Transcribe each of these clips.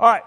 All right.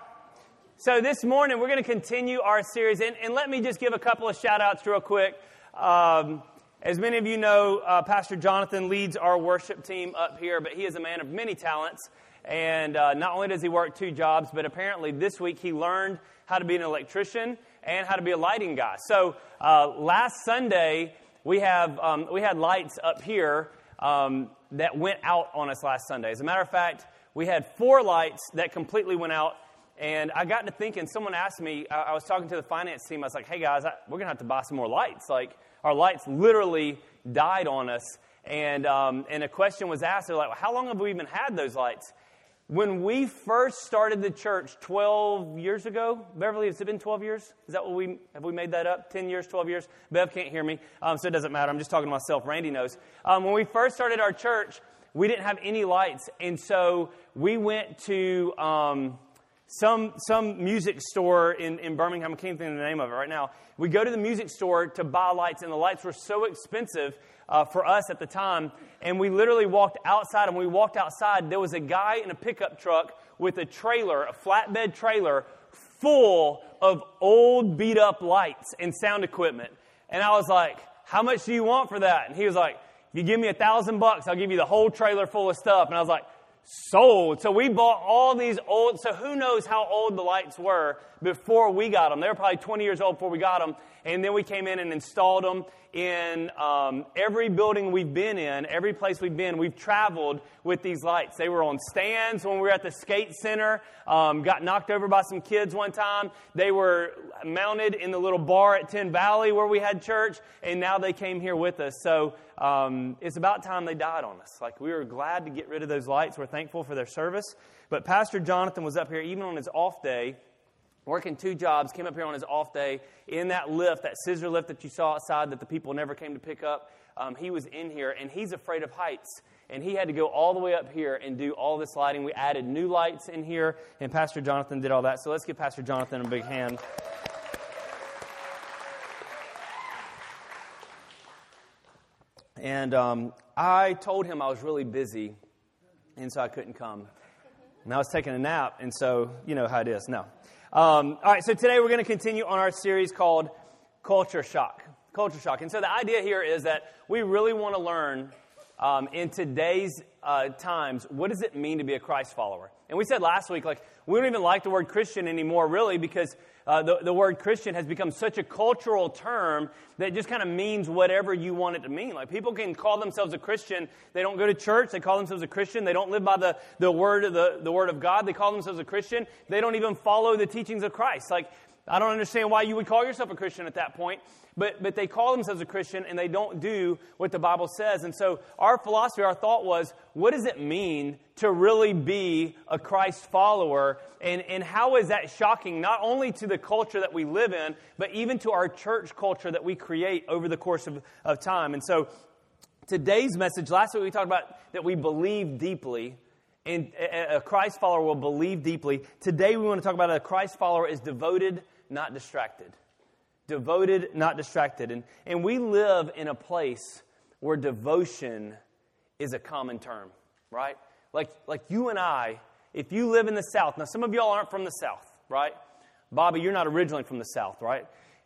So this morning we're going to continue our series, and, and, let me just give a couple of shout outs real quick. Um, as many of you know, uh, Pastor Jonathan leads our worship team up here, but he is a man of many talents. And uh, not only does he work two jobs, but apparently this week he learned how to be an electrician and how to be a lighting guy. So uh, last Sunday we have um, we had lights up here um, that went out on us last Sunday. As a matter of fact, we had four lights that completely went out and I got to thinking, someone asked me, I, was talking to the finance team, I was like, hey guys, I, we're going to have to buy some more lights. Like, our lights literally died on us. And, um, and a question was asked, they're like, well, how long have we even had those lights? When we first started the church 12 years ago, Beverly, has it been 12 years? Is that what we, have we made that up? 10 years, 12 years? Bev can't hear me, um, so it doesn't matter. I'm just talking to myself. Randy knows. Um, when we first started our church, we didn't have any lights. And so we went to, um, some, some music store in, in Birmingham, I can't think of the name of it right now. We go to the music store to buy lights, and the lights were so expensive uh, for us at the time. And we literally walked outside, and when we walked outside, there was a guy in a pickup truck with a trailer, a flatbed trailer, full of old beat up lights and sound equipment. And I was like, How much do you want for that? And he was like, If you give me a thousand bucks, I'll give you the whole trailer full of stuff. And I was like, sold. So we bought all these old, so who knows how old the lights were before we got them. They were probably 20 years old before we got them. And then we came in and installed them in um, every building we've been in, every place we've been. We've traveled with these lights. They were on stands when we were at the skate center. Um, got knocked over by some kids one time. They were mounted in the little bar at Ten Valley where we had church, and now they came here with us. So um, it's about time they died on us. Like we were glad to get rid of those lights. We're thankful for their service. But Pastor Jonathan was up here even on his off day working two jobs, came up here on his off day in that lift, that scissor lift that you saw outside that the people never came to pick up. Um, he was in here, and he's afraid of heights. And he had to go all the way up here and do all this lighting. We added new lights in here, and Pastor Jonathan did all that. So let's give Pastor Jonathan a big hand. And um, I told him I was really busy, and so I couldn't come. And I was taking a nap, and so you know how it is. No. Um, all right, so today we're going to continue on our series called Culture Shock. Culture Shock. And so the idea here is that we really want to learn um, in today's uh, times what does it mean to be a Christ follower. And we said last week, like, we don't even like the word Christian anymore, really, because uh, the, the word Christian has become such a cultural term that just kind of means whatever you want it to mean. Like people can call themselves a Christian. They don't go to church. They call themselves a Christian. They don't live by the, the word of the, the word of God. They call themselves a Christian. They don't even follow the teachings of Christ. Like I don't understand why you would call yourself a Christian at that point, but, but they call themselves a Christian and they don't do what the Bible says. And so our philosophy, our thought was, what does it mean to really be a Christ follower? And, and how is that shocking, not only to the culture that we live in, but even to our church culture that we create over the course of, of time? And so today's message, last week we talked about that we believe deeply and a Christ follower will believe deeply. Today we want to talk about a Christ follower is devoted not distracted. Devoted, not distracted. And, and we live in a place where devotion is a common term, right? Like, like you and I, if you live in the South, now some of y'all aren't from the South, right? Bobby, you're not originally from the South, right?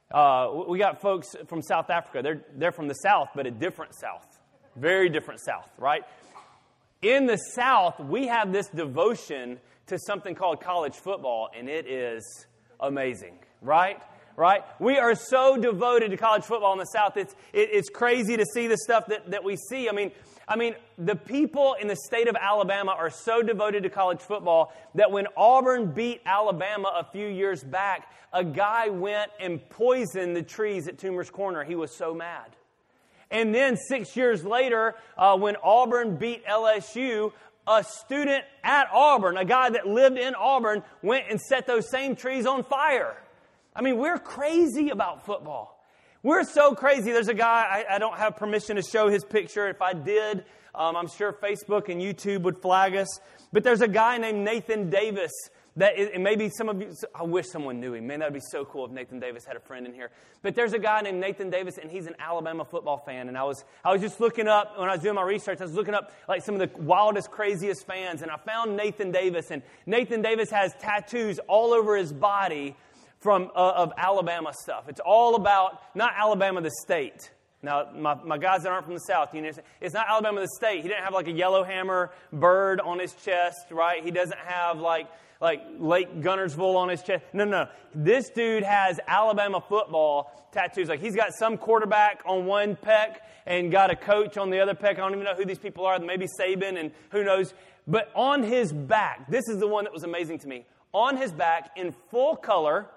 Uh, we got folks from South Africa. They're, they're from the South, but a different South. Very different South, right? In the South, we have this devotion to something called college football, and it is amazing right? Right? We are so devoted to college football in the South. It's, it, it's crazy to see the stuff that, that we see. I mean, I mean, the people in the state of Alabama are so devoted to college football that when Auburn beat Alabama a few years back, a guy went and poisoned the trees at Toomer's Corner. He was so mad. And then six years later, uh, when Auburn beat LSU, a student at Auburn, a guy that lived in Auburn, went and set those same trees on fire. I mean, we're crazy about football. We're so crazy. There's a guy, I, I don't have permission to show his picture. If I did, um, I'm sure Facebook and YouTube would flag us. But there's a guy named Nathan Davis that is, and maybe some of you, I wish someone knew him. Man, that would be so cool if Nathan Davis had a friend in here. But there's a guy named Nathan Davis, and he's an Alabama football fan. And I was, I was just looking up, when I was doing my research, I was looking up like some of the wildest, craziest fans. And I found Nathan Davis. And Nathan Davis has tattoos all over his body from, uh, of Alabama stuff. It's all about, not Alabama the state. Now, my, my guys that aren't from the South, you know, it's not Alabama the state. He didn't have like a yellow hammer bird on his chest, right? He doesn't have like, like Lake Guntersville on his chest. No, no. This dude has Alabama football tattoos. Like he's got some quarterback on one peck and got a coach on the other peck. I don't even know who these people are. Maybe Saban and who knows. But on his back, this is the one that was amazing to me. On his back, in full color,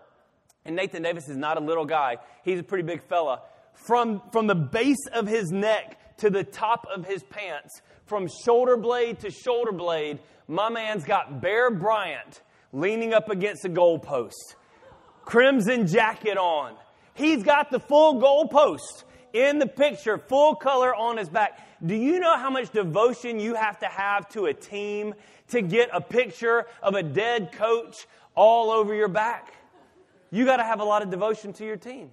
and Nathan Davis is not a little guy. He's a pretty big fella. From, from the base of his neck to the top of his pants, from shoulder blade to shoulder blade, my man's got Bear Bryant leaning up against a goalpost, crimson jacket on. He's got the full goalpost in the picture, full color on his back. Do you know how much devotion you have to have to a team to get a picture of a dead coach all over your back? You got to have a lot of devotion to your team.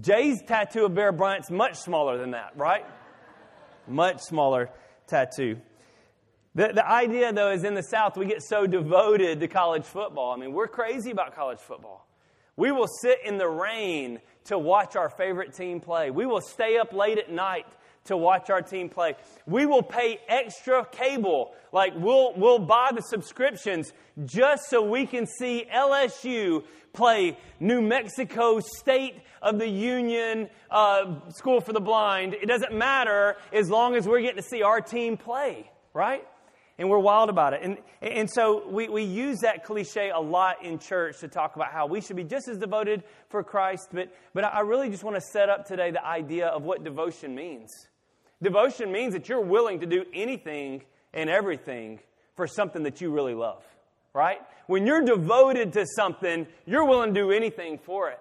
Jay's tattoo of Bear Bryant's much smaller than that, right? much smaller tattoo. The, the idea, though, is in the South, we get so devoted to college football. I mean, we're crazy about college football. We will sit in the rain to watch our favorite team play. We will stay up late at night to watch our team play. We will pay extra cable. Like, we'll, we'll buy the subscriptions just so we can see LSU play New Mexico State of the Union uh, School for the Blind. It doesn't matter as long as we're getting to see our team play, right? and we're wild about it. And, and so we, we use that cliche a lot in church to talk about how we should be just as devoted for Christ. But, but I really just want to set up today the idea of what devotion means. Devotion means that you're willing to do anything and everything for something that you really love, right? When you're devoted to something, you're willing to do anything for it.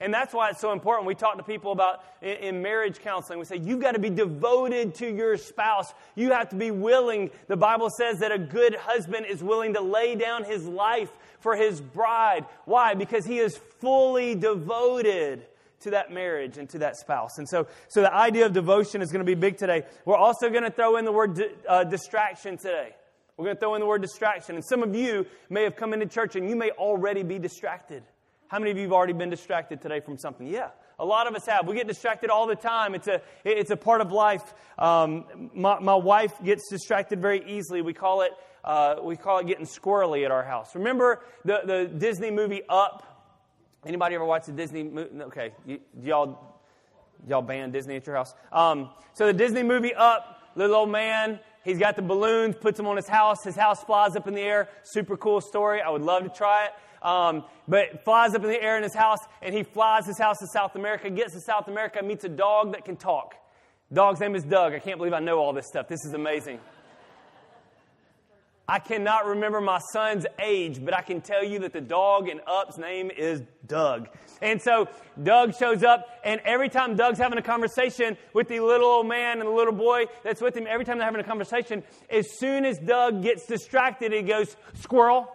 And that's why it's so important. We talk to people about in, marriage counseling. We say, you've got to be devoted to your spouse. You have to be willing. The Bible says that a good husband is willing to lay down his life for his bride. Why? Because he is fully devoted to that marriage and to that spouse. And so, so the idea of devotion is going to be big today. We're also going to throw in the word uh, distraction today. We're going to throw in the word distraction. And some of you may have come into church and you may already be distracted. How many of you have already been distracted today from something? Yeah, a lot of us have. We get distracted all the time. It's a, it's a part of life. Um, my, my wife gets distracted very easily. We call it, uh, we call it getting squirrely at our house. Remember the, the Disney movie Up? Anybody ever watch the Disney movie? Okay, you, y'all, y'all ban Disney at your house? Um, so the Disney movie Up, little old man, he's got the balloons, puts them on his house. His house flies up in the air. Super cool story. I would love to try it. Um, but flies up in the air in his house, and he flies his house to South America, gets to South America, meets a dog that can talk. Dog's name is Doug. I can't believe I know all this stuff. This is amazing. I cannot remember my son's age, but I can tell you that the dog in Up's name is Doug. And so Doug shows up, and every time Doug's having a conversation with the little old man and the little boy that's with him, every time they're having a conversation, as soon as Doug gets distracted, he goes, Squirrel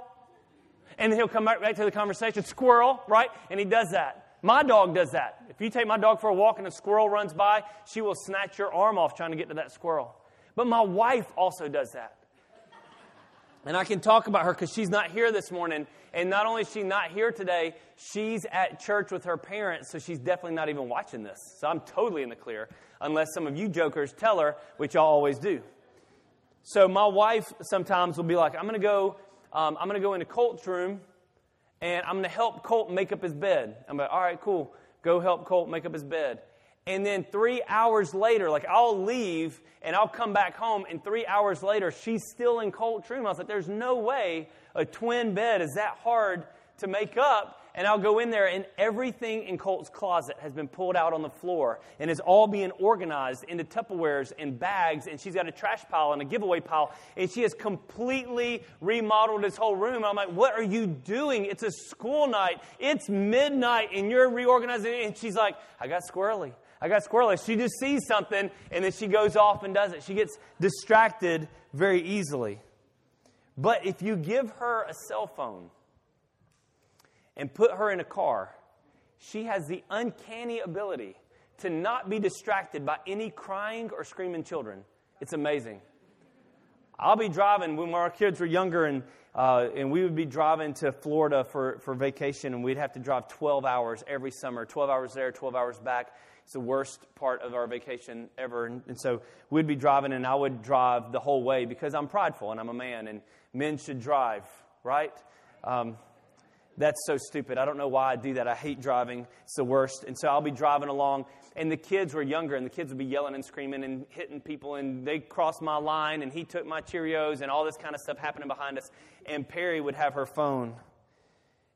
and he'll come back, back to the conversation, squirrel, right? And he does that. My dog does that. If you take my dog for a walk and a squirrel runs by, she will snatch your arm off trying to get to that squirrel. But my wife also does that. And I can talk about her because she's not here this morning. And not only is she not here today, she's at church with her parents, so she's definitely not even watching this. So I'm totally in the clear, unless some of you jokers tell her, which y'all always do. So my wife sometimes will be like, I'm going to go um, I'm going to go into Colt's room and I'm going to help Colt make up his bed. I'm like, all right, cool. Go help Colt make up his bed. And then three hours later, like I'll leave and I'll come back home, and three hours later, she's still in Colt's room. I was like, there's no way a twin bed is that hard to make up and I'll go in there, and everything in Colt's closet has been pulled out on the floor and is all being organized into Tupperwares and bags. And she's got a trash pile and a giveaway pile, and she has completely remodeled his whole room. I'm like, What are you doing? It's a school night, it's midnight, and you're reorganizing. And she's like, I got squirrely. I got squirrely. She just sees something, and then she goes off and does it. She gets distracted very easily. But if you give her a cell phone and put her in a car, she has the uncanny ability to not be distracted by any crying or screaming children. It's amazing. I'll be driving when our kids were younger, and, uh, and we would be driving to Florida for, for vacation, and we'd have to drive 12 hours every summer 12 hours there, 12 hours back. It's the worst part of our vacation ever. And, and so we'd be driving, and I would drive the whole way because I'm prideful and I'm a man, and men should drive, right? Um, that's so stupid. I don't know why I do that. I hate driving. It's the worst. And so I'll be driving along, and the kids were younger, and the kids would be yelling and screaming and hitting people, and they crossed my line, and he took my Cheerios, and all this kind of stuff happening behind us. And Perry would have her phone.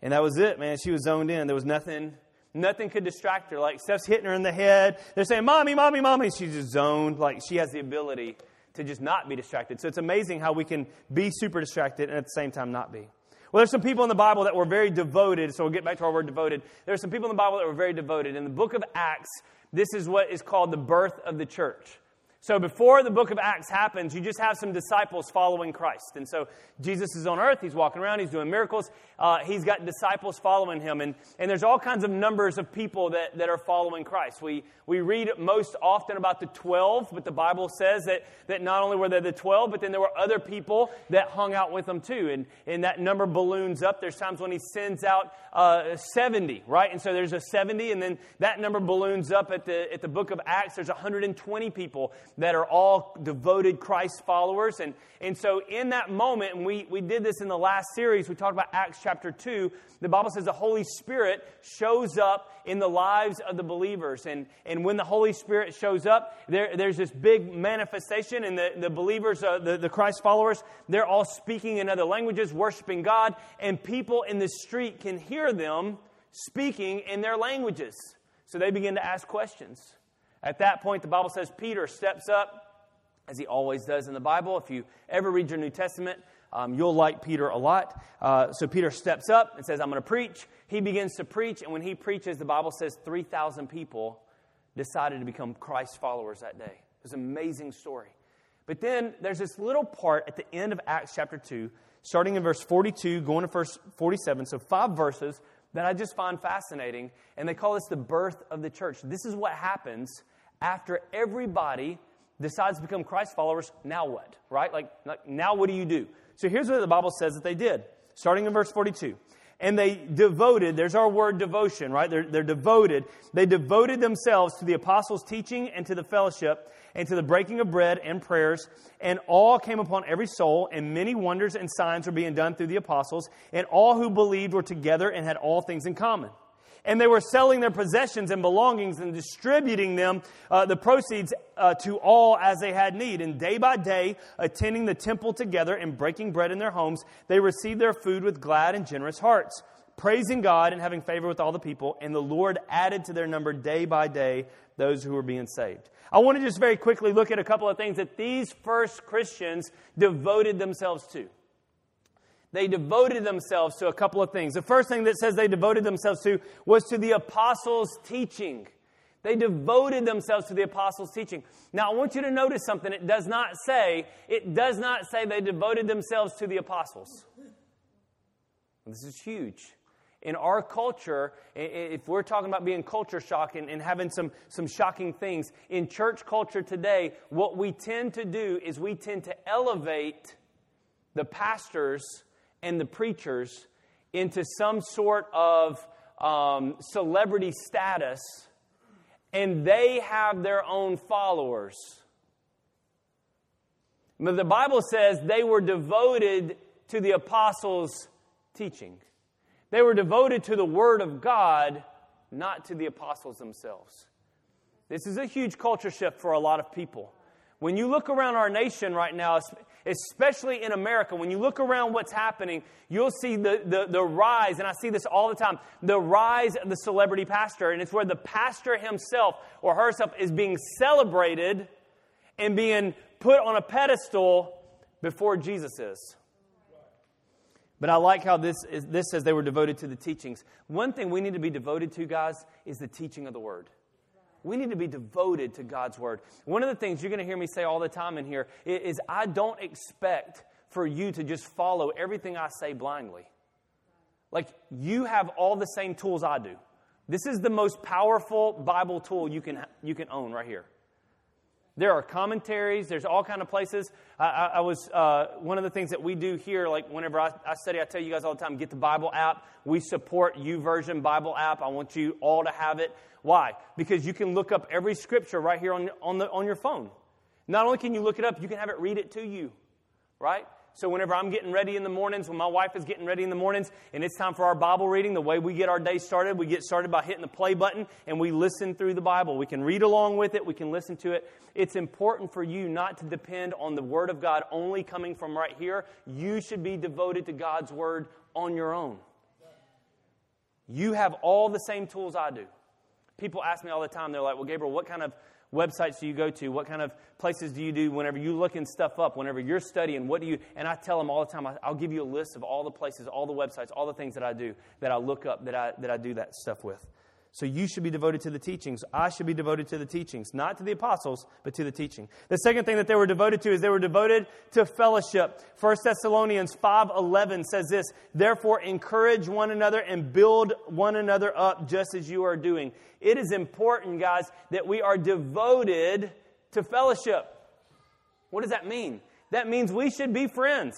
And that was it, man. She was zoned in. There was nothing, nothing could distract her. Like stuff's hitting her in the head. They're saying, Mommy, Mommy, Mommy. She's just zoned. Like she has the ability to just not be distracted. So it's amazing how we can be super distracted and at the same time not be. Well, there's some people in the Bible that were very devoted. So we'll get back to our word devoted. There's some people in the Bible that were very devoted. In the book of Acts, this is what is called the birth of the church. So before the book of Acts happens, you just have some disciples following Christ. And so Jesus is on earth, he's walking around, he's doing miracles, uh, he's got disciples following him. And, and there's all kinds of numbers of people that, that are following Christ. We, we read most often about the 12, but the Bible says that, that not only were there the 12, but then there were other people that hung out with them too. And, and that number balloons up. There's times when he sends out uh, 70, right? And so there's a 70, and then that number balloons up at the, at the book of Acts. There's 120 people that are all devoted Christ followers. And, and so in that moment, and we, we did this in the last series, we talked about Acts chapter 2, the Bible says the Holy Spirit shows up in the lives of the believers. And, and when the Holy Spirit shows up, there, there's this big manifestation, and the, the believers, uh, the, the Christ followers, they're all speaking in other languages, worshiping God, and people in the street can hear them speaking in their languages. So they begin to ask questions. At that point, the Bible says Peter steps up, as he always does in the Bible. If you ever read your New Testament, um, you'll like Peter a lot. Uh, so Peter steps up and says, I'm going to preach. He begins to preach, and when he preaches, the Bible says 3,000 people decided to become Christ followers that day. It's an amazing story. But then there's this little part at the end of Acts chapter 2, starting in verse 42, going to verse 47. So, five verses that I just find fascinating, and they call this the birth of the church. This is what happens after everybody decides to become Christ followers. Now what? Right? Like, like now what do you do? So here's what the Bible says that they did, starting in verse 42. And they devoted, there's our word devotion, right? They're, they're devoted. They devoted themselves to the apostles' teaching and to the fellowship and to the breaking of bread and prayers. And all came upon every soul, and many wonders and signs were being done through the apostles. And all who believed were together and had all things in common and they were selling their possessions and belongings and distributing them, uh, the proceeds, uh, to all as they had need. And day by day, attending the temple together and breaking bread in their homes, they received their food with glad and generous hearts, praising God and having favor with all the people. And the Lord added to their number day by day those who were being saved. I want to just very quickly look at a couple of things that these first Christians devoted themselves to they devoted themselves to a couple of things. The first thing that says they devoted themselves to was to the apostles' teaching. They devoted themselves to the apostles' teaching. Now, I want you to notice something. It does not say, it does not say they devoted themselves to the apostles. This is huge. In our culture, if we're talking about being culture shock and, and having some, some shocking things, in church culture today, what we tend to do is we tend to elevate the pastors and the preachers into some sort of um, celebrity status, and they have their own followers. But the Bible says they were devoted to the apostles' teaching. They were devoted to the Word of God, not to the apostles themselves. This is a huge culture shift for a lot of people. When you look around our nation right now, especially in America, when you look around what's happening, you'll see the, the, the, rise, and I see this all the time, the rise of the celebrity pastor. And it's where the pastor himself or herself is being celebrated and being put on a pedestal before Jesus is. But I like how this, is, this says they were devoted to the teachings. One thing we need to be devoted to, guys, is the teaching of the word. We need to be devoted to God's word. One of the things you're going to hear me say all the time in here is I don't expect for you to just follow everything I say blindly. Like, you have all the same tools I do. This is the most powerful Bible tool you can, you can own right here. There are commentaries. There's all kind of places. I, I, I was uh, one of the things that we do here. Like whenever I, I, study, I tell you guys all the time: get the Bible app. We support YouVersion Bible app. I want you all to have it. Why? Because you can look up every scripture right here on on the on your phone. Not only can you look it up, you can have it read it to you. Right? So, whenever I'm getting ready in the mornings, when my wife is getting ready in the mornings, and it's time for our Bible reading, the way we get our day started, we get started by hitting the play button and we listen through the Bible. We can read along with it, we can listen to it. It's important for you not to depend on the Word of God only coming from right here. You should be devoted to God's Word on your own. You have all the same tools I do. People ask me all the time, they're like, Well, Gabriel, what kind of websites do you go to? What kind of places do you do whenever you're looking stuff up? Whenever you're studying, what do you? And I tell them all the time. I'll give you a list of all the places, all the websites, all the things that I do that I look up that I that I do that stuff with. So you should be devoted to the teachings. I should be devoted to the teachings, not to the apostles, but to the teaching. The second thing that they were devoted to is they were devoted to fellowship. 1 Thessalonians 5:11 says this, "Therefore encourage one another and build one another up just as you are doing." It is important, guys, that we are devoted to fellowship. What does that mean? That means we should be friends.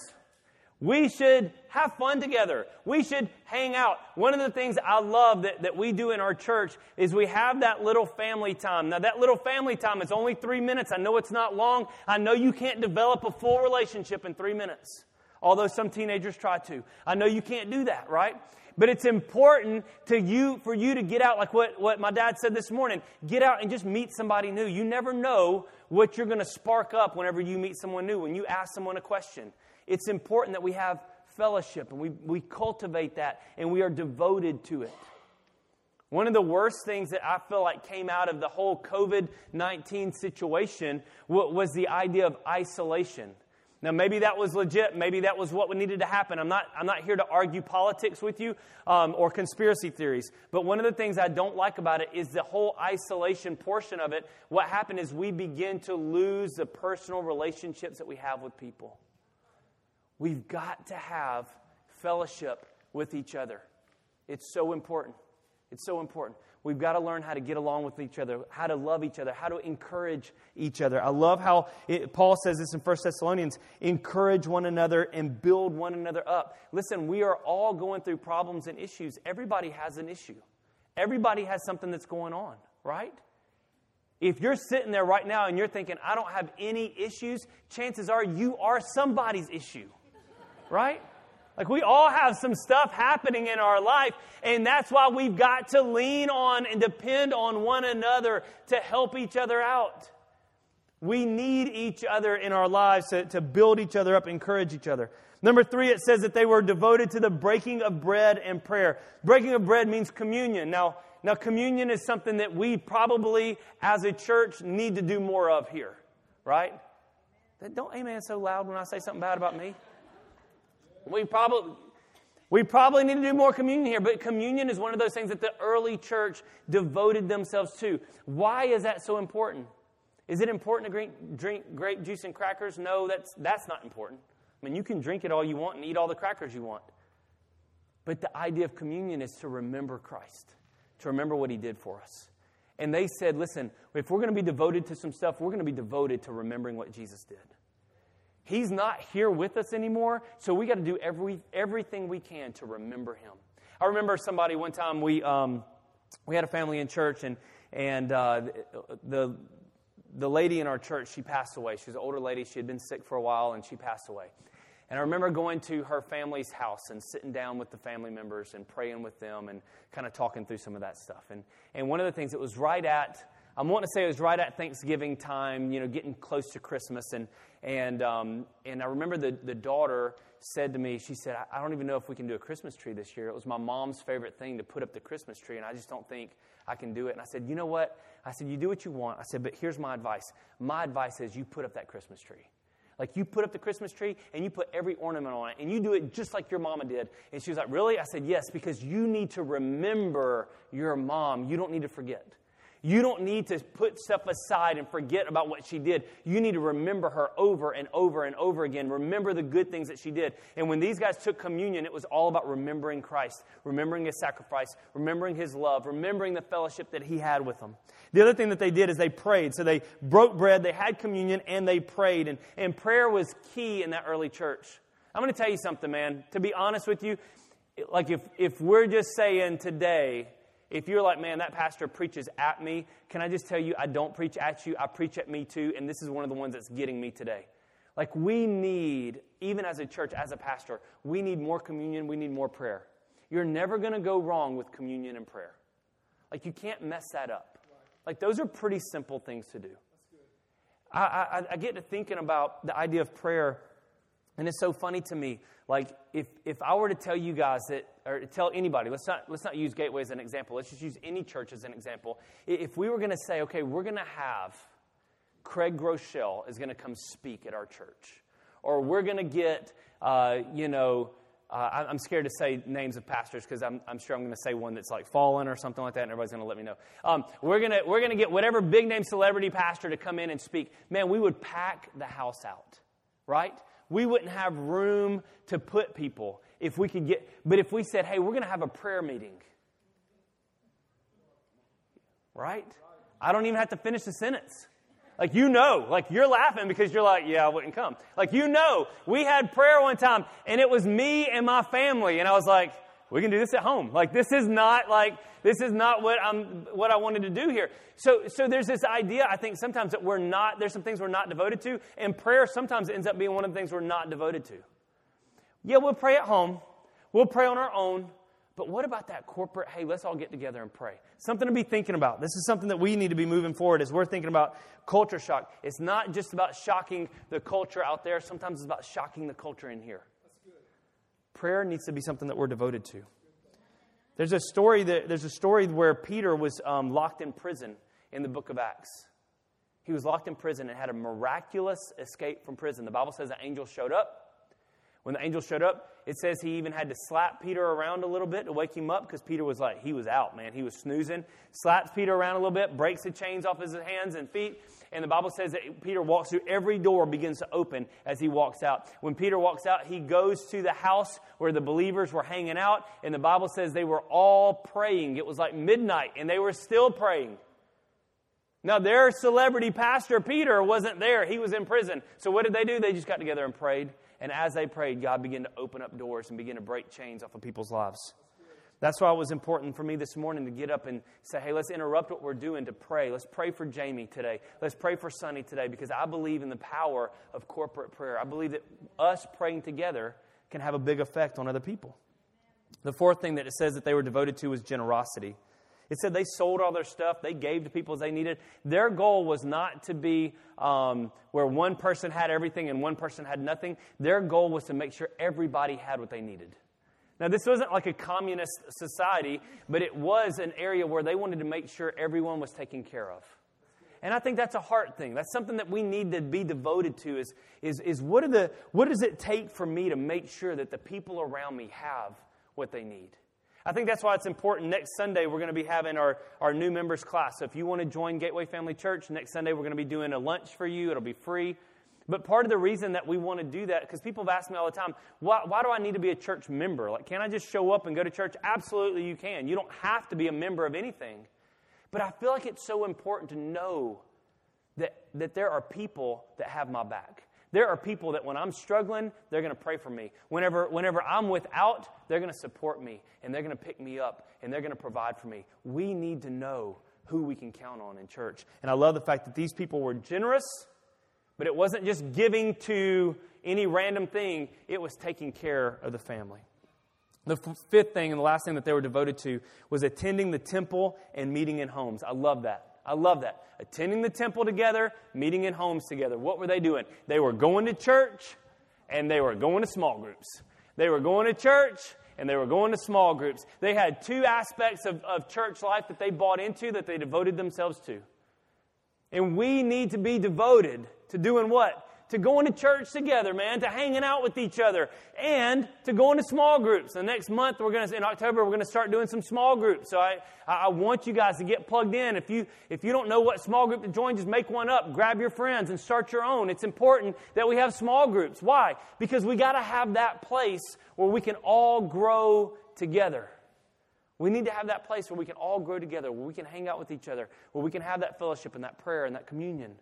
We should have fun together. We should hang out. One of the things I love that, that we do in our church is we have that little family time. Now, that little family time is only three minutes. I know it's not long. I know you can't develop a full relationship in three minutes, although some teenagers try to. I know you can't do that, right? But it's important to you for you to get out, like what, what my dad said this morning. Get out and just meet somebody new. You never know what you're going to spark up whenever you meet someone new, when you ask someone a question. It's important that we have fellowship and we, we cultivate that and we are devoted to it. One of the worst things that I feel like came out of the whole COVID 19 situation was the idea of isolation. Now, maybe that was legit. Maybe that was what needed to happen. I'm not, I'm not here to argue politics with you um, or conspiracy theories. But one of the things I don't like about it is the whole isolation portion of it. What happened is we begin to lose the personal relationships that we have with people. We've got to have fellowship with each other. It's so important. It's so important. We've got to learn how to get along with each other, how to love each other, how to encourage each other. I love how it, Paul says this in 1 Thessalonians encourage one another and build one another up. Listen, we are all going through problems and issues. Everybody has an issue, everybody has something that's going on, right? If you're sitting there right now and you're thinking, I don't have any issues, chances are you are somebody's issue right? Like we all have some stuff happening in our life, and that's why we've got to lean on and depend on one another to help each other out. We need each other in our lives to, to build each other up, encourage each other. Number three, it says that they were devoted to the breaking of bread and prayer. Breaking of bread means communion. Now, now communion is something that we probably, as a church, need to do more of here, right? Don't amen so loud when I say something bad about me. We probably, we probably need to do more communion here, but communion is one of those things that the early church devoted themselves to. Why is that so important? Is it important to drink, drink grape juice and crackers? No, that's, that's not important. I mean, you can drink it all you want and eat all the crackers you want. But the idea of communion is to remember Christ, to remember what he did for us. And they said, listen, if we're going to be devoted to some stuff, we're going to be devoted to remembering what Jesus did. He's not here with us anymore, so we got to do every, everything we can to remember him. I remember somebody one time we um, we had a family in church, and and uh, the the lady in our church she passed away. She was an older lady. She had been sick for a while, and she passed away. And I remember going to her family's house and sitting down with the family members and praying with them and kind of talking through some of that stuff. And and one of the things that was right at I'm wanting to say it was right at Thanksgiving time, you know, getting close to Christmas. And, and, um, and I remember the, the daughter said to me, she said, I don't even know if we can do a Christmas tree this year. It was my mom's favorite thing to put up the Christmas tree, and I just don't think I can do it. And I said, You know what? I said, You do what you want. I said, But here's my advice. My advice is you put up that Christmas tree. Like you put up the Christmas tree and you put every ornament on it and you do it just like your mama did. And she was like, Really? I said, Yes, because you need to remember your mom. You don't need to forget. You don't need to put stuff aside and forget about what she did. You need to remember her over and over and over again. Remember the good things that she did. And when these guys took communion, it was all about remembering Christ, remembering his sacrifice, remembering his love, remembering the fellowship that he had with them. The other thing that they did is they prayed. So they broke bread, they had communion, and they prayed. And, and prayer was key in that early church. I'm going to tell you something, man. To be honest with you, like if, if we're just saying today, if you're like, man, that pastor preaches at me, can I just tell you, I don't preach at you, I preach at me too, and this is one of the ones that's getting me today. Like, we need, even as a church, as a pastor, we need more communion, we need more prayer. You're never going to go wrong with communion and prayer. Like, you can't mess that up. Like, those are pretty simple things to do. I, I, I get to thinking about the idea of prayer, and it's so funny to me. Like, if, if I were to tell you guys that, or tell anybody, let's not, let's not use Gateway as an example, let's just use any church as an example. If we were going to say, okay, we're going to have Craig Groeschel is going to come speak at our church, or we're going to get, uh, you know, uh, I'm scared to say names of pastors because I'm, I'm, sure I'm going to say one that's like fallen or something like that, and everybody's going to let me know. Um, we're going we're gonna get whatever big name celebrity pastor to come in and speak. Man, we would pack the house out, right? We wouldn't have room to put people if we could get, but if we said, hey, we're going to have a prayer meeting, right? I don't even have to finish the sentence. Like, you know, like you're laughing because you're like, yeah, I wouldn't come. Like, you know, we had prayer one time and it was me and my family, and I was like, we can do this at home. Like, this is not like, this is not what I'm, what I wanted to do here. So, so there's this idea, I think, sometimes that we're not, there's some things we're not devoted to, and prayer sometimes ends up being one of the things we're not devoted to. Yeah, we'll pray at home, we'll pray on our own, but what about that corporate, hey, let's all get together and pray? Something to be thinking about. This is something that we need to be moving forward as we're thinking about culture shock. It's not just about shocking the culture out there, sometimes it's about shocking the culture in here prayer needs to be something that we're devoted to. There's a story that there's a story where Peter was um, locked in prison in the book of Acts. He was locked in prison and had a miraculous escape from prison. The Bible says an angel showed up. When the angel showed up, it says he even had to slap Peter around a little bit to wake him up because Peter was like, he was out, man. He was snoozing. Slaps Peter around a little bit, breaks the chains off his hands and feet, and the Bible says that Peter walks through every door begins to open as he walks out. When Peter walks out, he goes to the house where the believers were hanging out, and the Bible says they were all praying. It was like midnight, and they were still praying. Now, their celebrity pastor, Peter, wasn't there. He was in prison. So, what did they do? They just got together and prayed. And as they prayed, God began to open up doors and begin to break chains off of people's lives. That's why it was important for me this morning to get up and say, hey, let's interrupt what we're doing to pray. Let's pray for Jamie today. Let's pray for Sonny today because I believe in the power of corporate prayer. I believe that us praying together can have a big effect on other people. The fourth thing that it says that they were devoted to was generosity. It said they sold all their stuff, they gave to people as they needed. Their goal was not to be um, where one person had everything and one person had nothing. Their goal was to make sure everybody had what they needed. Now, this wasn't like a communist society, but it was an area where they wanted to make sure everyone was taken care of. And I think that's a heart thing. That's something that we need to be devoted to is, is, is what, are the, what does it take for me to make sure that the people around me have what they need? I think that's why it's important. Next Sunday, we're going to be having our, our new members class. So if you want to join Gateway Family Church, next Sunday, we're going to be doing a lunch for you. It'll be free. But part of the reason that we want to do that, because people have asked me all the time, why, why do I need to be a church member? Like, can I just show up and go to church? Absolutely, you can. You don't have to be a member of anything. But I feel like it's so important to know that, that there are people that have my back. There are people that when I'm struggling, they're going to pray for me. Whenever, whenever I'm without, they're going to support me and they're going to pick me up and they're going to provide for me. We need to know who we can count on in church. And I love the fact that these people were generous but it wasn't just giving to any random thing, it was taking care of the family. The fifth thing and the last thing that they were devoted to was attending the temple and meeting in homes. I love that. I love that. Attending the temple together, meeting in homes together. What were they doing? They were going to church and they were going to small groups. They were going to church and they were going to small groups. They had two aspects of, of church life that they bought into that they devoted themselves to. And we need to be devoted to doing what? to going to church together, man, to hanging out with each other, and to going to small groups. The next month, we're going to, in October, we're going to start doing some small groups. So I, I want you guys to get plugged in. If you, if you don't know what small group to join, just make one up. Grab your friends and start your own. It's important that we have small groups. Why? Because we got to have that place where we can all grow together. We need to have that place where we can all grow together, where we can hang out with each other, where we can have that fellowship and that prayer and that communion.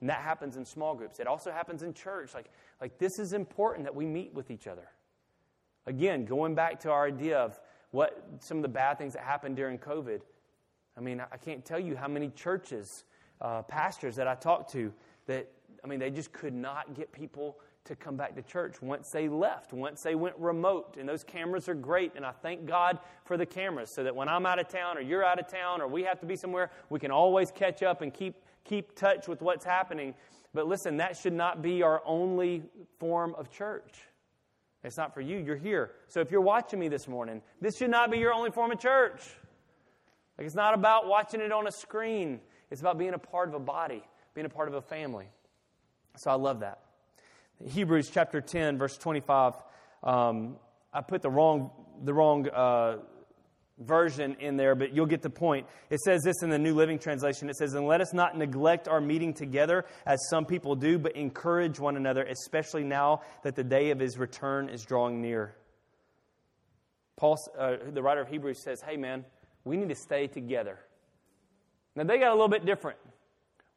And that happens in small groups. It also happens in church. Like, like this is important that we meet with each other. Again, going back to our idea of what some of the bad things that happened during COVID. I mean, I can't tell you how many churches, uh, pastors that I talked to that, I mean, they just could not get people to come back to church once they left, once they went remote. And those cameras are great, and I thank God for the cameras so that when I'm out of town or you're out of town or we have to be somewhere, we can always catch up and keep keep touch with what's happening. But listen, that should not be our only form of church. It's not for you. You're here. So if you're watching me this morning, this should not be your only form of church. Like it's not about watching it on a screen. It's about being a part of a body, being a part of a family. So I love that. Hebrews chapter 10, verse 25. Um, I put the wrong, the wrong uh, version in there, but you'll get the point. It says this in the New Living Translation. It says, And let us not neglect our meeting together as some people do, but encourage one another, especially now that the day of his return is drawing near. Paul, uh, the writer of Hebrews, says, Hey, man, we need to stay together. Now, they got a little bit different.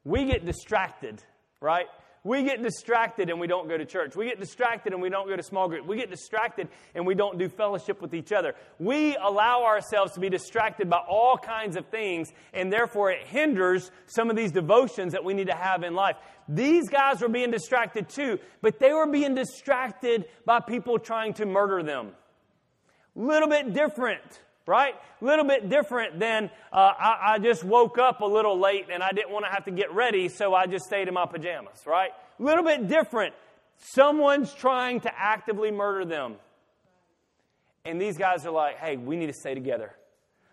We get distracted, right? We get distracted and we don't go to church. We get distracted and we don't go to small group. We get distracted and we don't do fellowship with each other. We allow ourselves to be distracted by all kinds of things, and therefore it hinders some of these devotions that we need to have in life. These guys were being distracted too, but they were being distracted by people trying to murder them. A Little bit different right? A little bit different than uh, I, I, just woke up a little late and I didn't want to have to get ready, so I just stayed in my pajamas, right? A little bit different. Someone's trying to actively murder them. And these guys are like, hey, we need to stay together.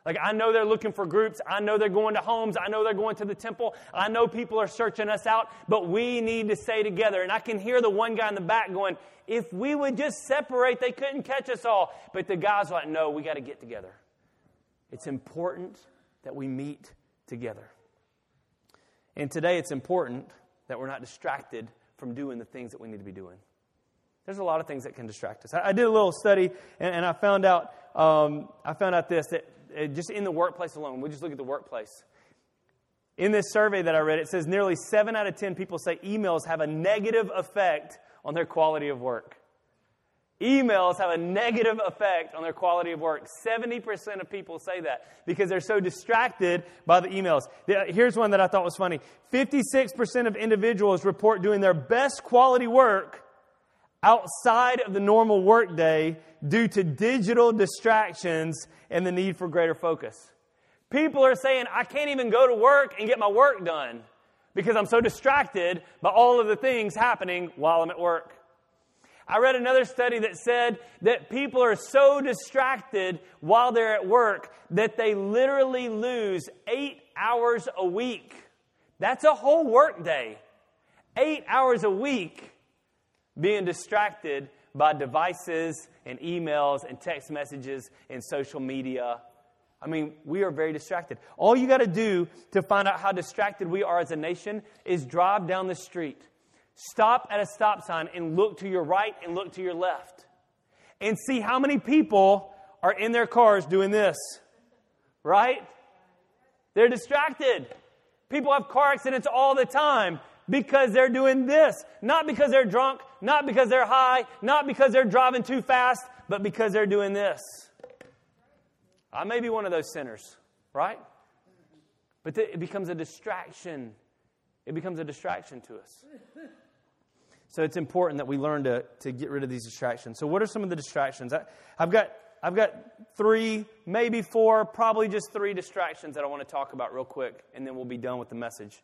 Like, I know they're looking for groups. I know they're going to homes. I know they're going to the temple. I know people are searching us out, but we need to stay together. And I can hear the one guy in the back going, if we would just separate, they couldn't catch us all. But the guys like, no, we got to get together. It's important that we meet together. And today it's important that we're not distracted from doing the things that we need to be doing. There's a lot of things that can distract us. I, I did a little study and, and I found out um, I found out this that uh, just in the workplace alone, we just look at the workplace. In this survey that I read, it says nearly seven out of ten people say emails have a negative effect on their quality of work. Emails have a negative effect on their quality of work. 70% of people say that because they're so distracted by the emails. Here's one that I thought was funny 56% of individuals report doing their best quality work outside of the normal workday due to digital distractions and the need for greater focus. People are saying, I can't even go to work and get my work done because I'm so distracted by all of the things happening while I'm at work. I read another study that said that people are so distracted while they're at work that they literally lose eight hours a week. That's a whole work day. Eight hours a week being distracted by devices and emails and text messages and social media. I mean, we are very distracted. All you got to do to find out how distracted we are as a nation is drive down the street Stop at a stop sign and look to your right and look to your left. And see how many people are in their cars doing this. Right? They're distracted. People have car accidents all the time because they're doing this. Not because they're drunk, not because they're high, not because they're driving too fast, but because they're doing this. I may be one of those sinners, right? But it becomes a distraction. It becomes a distraction to us. So it's important that we learn to, to get rid of these distractions. So, what are some of the distractions? I, I've, got, I've got three, maybe four, probably just three distractions that I want to talk about real quick, and then we'll be done with the message.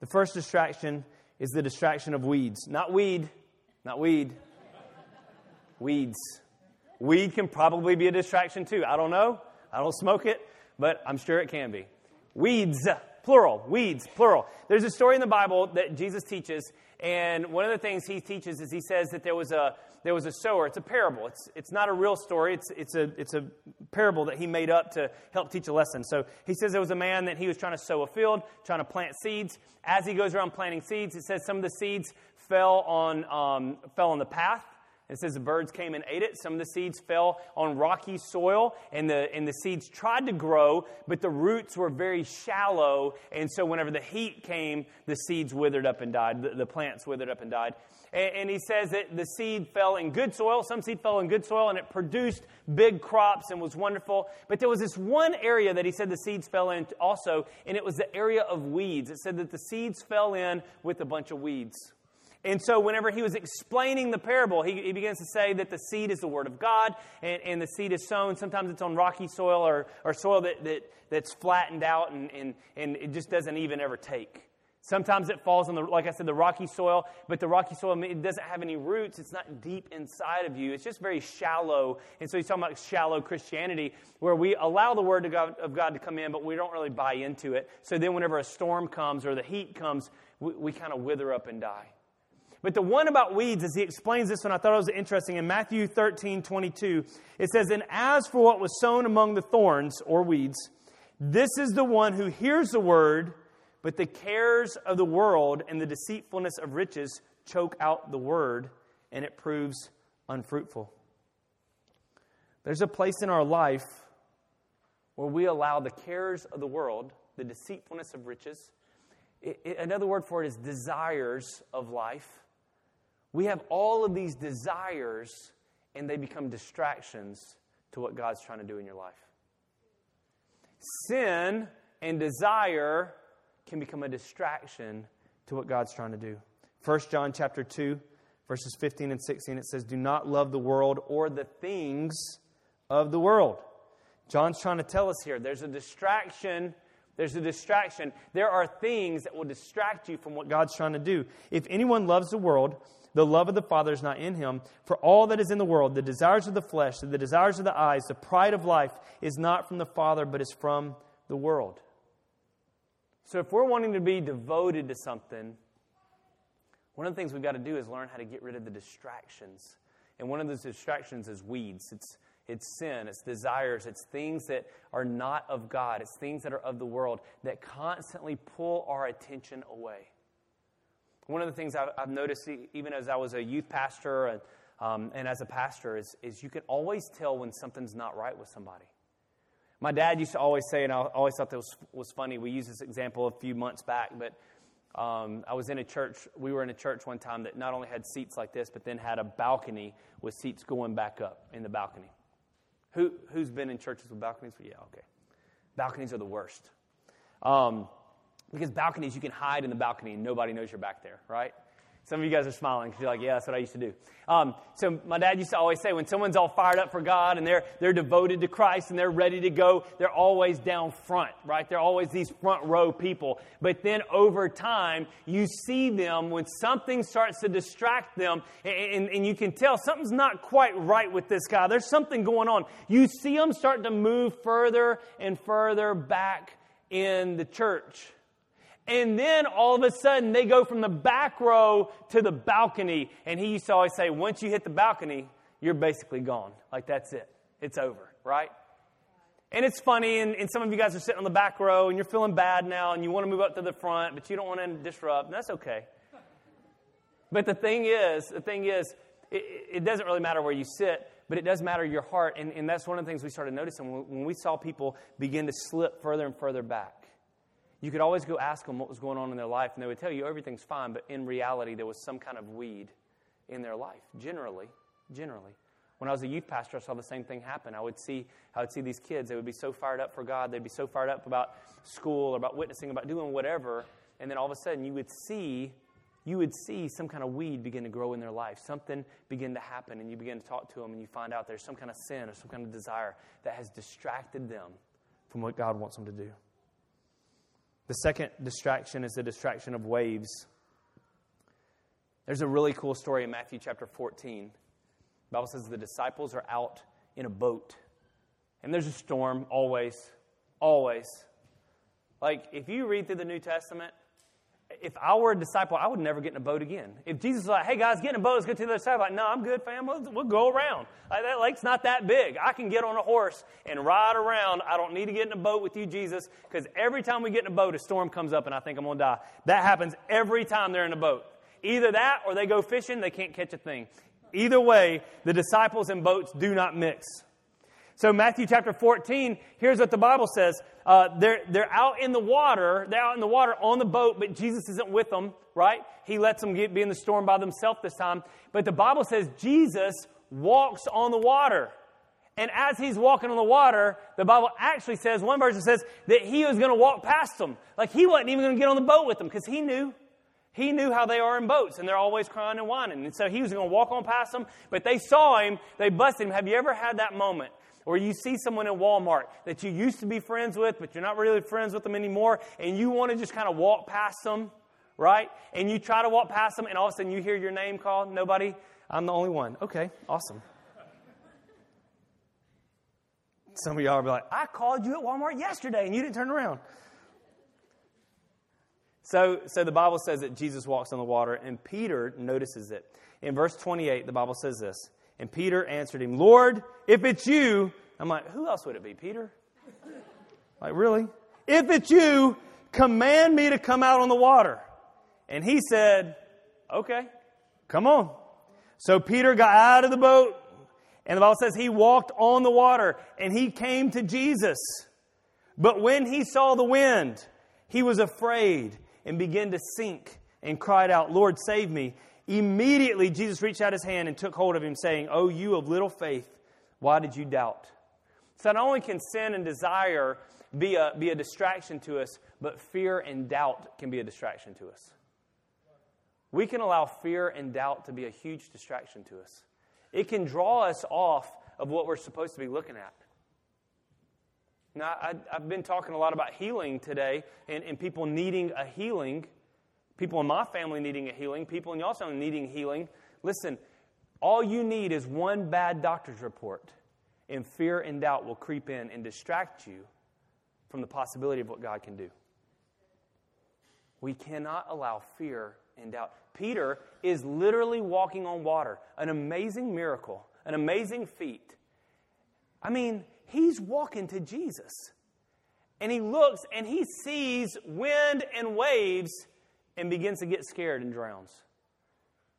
The first distraction is the distraction of weeds. Not weed, not weed, weeds. Weed can probably be a distraction too. I don't know. I don't smoke it, but I'm sure it can be. Weeds. Plural, weeds, plural. There's a story in the Bible that Jesus teaches, and one of the things he teaches is he says that there was a there was a sower. It's a parable. It's, it's not a real story. It's, it's, a, it's a parable that he made up to help teach a lesson. So he says there was a man that he was trying to sow a field, trying to plant seeds. As he goes around planting seeds, it says some of the seeds fell on, um, fell on the path. It says the birds came and ate it. Some of the seeds fell on rocky soil, and the, and the seeds tried to grow, but the roots were very shallow. And so, whenever the heat came, the seeds withered up and died. The, the plants withered up and died. And, and, he says that the seed fell in good soil. Some seed fell in good soil, and it produced big crops and was wonderful. But there was this one area that he said the seeds fell in also, and it was the area of weeds. It said that the seeds fell in with a bunch of weeds. And so, whenever he was explaining the parable, he, he, begins to say that the seed is the Word of God, and, and, the seed is sown. Sometimes it's on rocky soil or, or soil that, that, that's flattened out and, and, and it just doesn't even ever take. Sometimes it falls on the, like I said, the rocky soil, but the rocky soil it doesn't have any roots. It's not deep inside of you. It's just very shallow. And so he's talking about shallow Christianity, where we allow the word of God, of God to come in, but we don't really buy into it. So then, whenever a storm comes or the heat comes, we, we kind of wither up and die. But the one about weeds, as he explains this one, I thought it was interesting. In Matthew 13, 22, it says, And as for what was sown among the thorns, or weeds, this is the one who hears the word, but the cares of the world and the deceitfulness of riches choke out the word, and it proves unfruitful. There's a place in our life where we allow the cares of the world, the deceitfulness of riches, it, it, another word for it is desires of life we have all of these desires, and they become distractions to what God's trying to do in your life. Sin and desire can become a distraction to what God's trying to do. 1 John chapter 2, verses 15 and 16, it says, Do not love the world or the things of the world. John's trying to tell us here there's a distraction. There's a distraction. There are things that will distract you from what God's trying to do. If anyone loves the world, the love of the Father is not in him. For all that is in the world, the desires of the flesh, the desires of the eyes, the pride of life, is not from the Father, but is from the world. So if we're wanting to be devoted to something, one of the things we've got to do is learn how to get rid of the distractions. And one of those distractions is weeds. It's, it's sin, it's desires, it's things that are not of God, it's things that are of the world that constantly pull our attention away. One of the things I've, noticed, even as I was a youth pastor and, um, and as a pastor, is, is you can always tell when something's not right with somebody. My dad used to always say, and I always thought that was, was funny. We used this example a few months back, but um, I was in a church. We were in a church one time that not only had seats like this, but then had a balcony with seats going back up in the balcony. Who, who's been in churches with balconies? Yeah, okay. Balconies are the worst. Um, because balconies, you can hide in the balcony and nobody knows you're back there, right? Some of you guys are smiling because you're like, yeah, that's what I used to do. Um, so my dad used to always say, when someone's all fired up for God and they're, they're devoted to Christ and they're ready to go, they're always down front, right? They're always these front row people. But then over time, you see them when something starts to distract them and, and, and you can tell something's not quite right with this guy. There's something going on. You see them start to move further and further back in the church. And then all of a sudden, they go from the back row to the balcony. And he used to always say, once you hit the balcony, you're basically gone. Like, that's it. It's over, right? And it's funny, and, and, some of you guys are sitting on the back row and you're feeling bad now and you want to move up to the front, but you don't want to disrupt, and that's okay. But the thing is, the thing is, it, it, doesn't really matter where you sit, but it does matter your heart. And, and that's one of the things we started noticing when, when we saw people begin to slip further and further back. You could always go ask them what was going on in their life, and they would tell you everything's fine, but in reality, there was some kind of weed in their life. Generally, generally. When I was a youth pastor, I saw the same thing happen. I would see, I would see these kids, they would be so fired up for God, they'd be so fired up about school, or about witnessing, about doing whatever, and then all of a sudden you would see you would see some kind of weed begin to grow in their life. Something begin to happen, and you begin to talk to them, and you find out there's some kind of sin or some kind of desire that has distracted them from what God wants them to do. The second distraction is the distraction of waves. There's a really cool story in Matthew chapter 14. The Bible says the disciples are out in a boat. And there's a storm, always, always. Like, if you read through the New Testament, if I were a disciple, I would never get in a boat again. If Jesus was like, hey guys, get in a boat, let's get to the other side, I'm like, no, I'm good, fam. We'll, we'll go around. Like, that lake's not that big. I can get on a horse and ride around. I don't need to get in a boat with you, Jesus, because every time we get in a boat, a storm comes up and I think I'm going to die. That happens every time they're in a boat. Either that or they go fishing, they can't catch a thing. Either way, the disciples and boats do not mix. So, Matthew chapter 14, here's what the Bible says. Uh, they're, they're out in the water, they're out in the water on the boat, but Jesus isn't with them, right? He lets them get, be in the storm by themselves this time. But the Bible says Jesus walks on the water. And as he's walking on the water, the Bible actually says, one version says, that he was going to walk past them. Like he wasn't even going to get on the boat with them because he knew. He knew how they are in boats and they're always crying and whining. And so he was going to walk on past them, but they saw him, they busted him. Have you ever had that moment or you see someone in Walmart that you used to be friends with, but you're not really friends with them anymore, and you want to just kind of walk past them, right? And you try to walk past them, and all of a sudden you hear your name called. Nobody? I'm the only one. Okay, awesome. Some of y'all be like, I called you at Walmart yesterday, and you didn't turn around. So, so the Bible says that Jesus walks on the water, and Peter notices it. In verse 28, the Bible says this and Peter answered him, Lord, if it's you, I'm like, who else would it be, Peter? Like, really? If it's you, command me to come out on the water. And he said, okay, come on. So Peter got out of the boat, and the Bible says he walked on the water, and he came to Jesus. But when he saw the wind, he was afraid and began to sink and cried out, Lord, save me. Immediately, Jesus reached out his hand and took hold of him, saying, Oh, you of little faith, why did you doubt? So, not only can sin and desire be a, be a distraction to us, but fear and doubt can be a distraction to us. We can allow fear and doubt to be a huge distraction to us. It can draw us off of what we're supposed to be looking at. Now, I, have been talking a lot about healing today and, and people needing a healing people in my family needing a healing, people in your family needing healing. Listen, all you need is one bad doctor's report, and fear and doubt will creep in and distract you from the possibility of what God can do. We cannot allow fear and doubt. Peter is literally walking on water, an amazing miracle, an amazing feat. I mean, he's walking to Jesus. And he looks and he sees wind and waves and begins to get scared and drowns.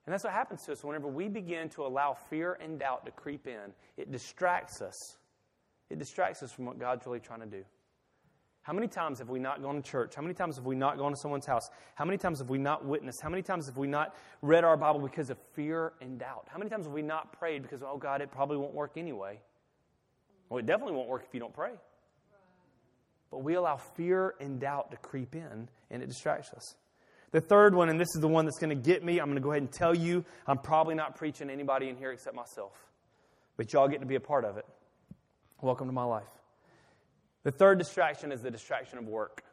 And that's what happens to us whenever we begin to allow fear and doubt to creep in. It distracts us. It distracts us from what God's really trying to do. How many times have we not gone to church? How many times have we not gone to someone's house? How many times have we not witnessed? How many times have we not read our Bible because of fear and doubt? How many times have we not prayed because, oh God, it probably won't work anyway? Well, it definitely won't work if you don't pray. But we allow fear and doubt to creep in, and it distracts us. The third one, and this is the one that's going to get me, I'm going to go ahead and tell you I'm probably not preaching to anybody in here except myself. But y'all get to be a part of it. Welcome to my life. The third distraction is the distraction of work.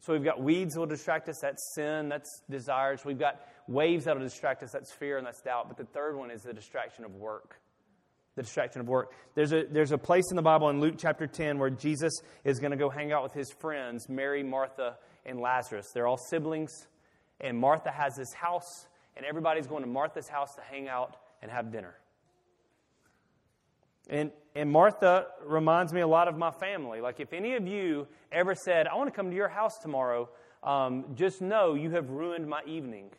So we've got weeds that will distract us, that's sin, that's desires. We've got waves that will distract us, that's fear and that's doubt. But the third one is the distraction of work. The distraction of work. There's a, there's a place in the Bible in Luke chapter 10 where Jesus is going to go hang out with his friends, Mary, Martha, and Lazarus. They're all siblings. And Martha has this house, and everybody's going to Martha's house to hang out and have dinner. And, and Martha reminds me a lot of my family. Like, if any of you ever said, I want to come to your house tomorrow, um, just know you have ruined my evening,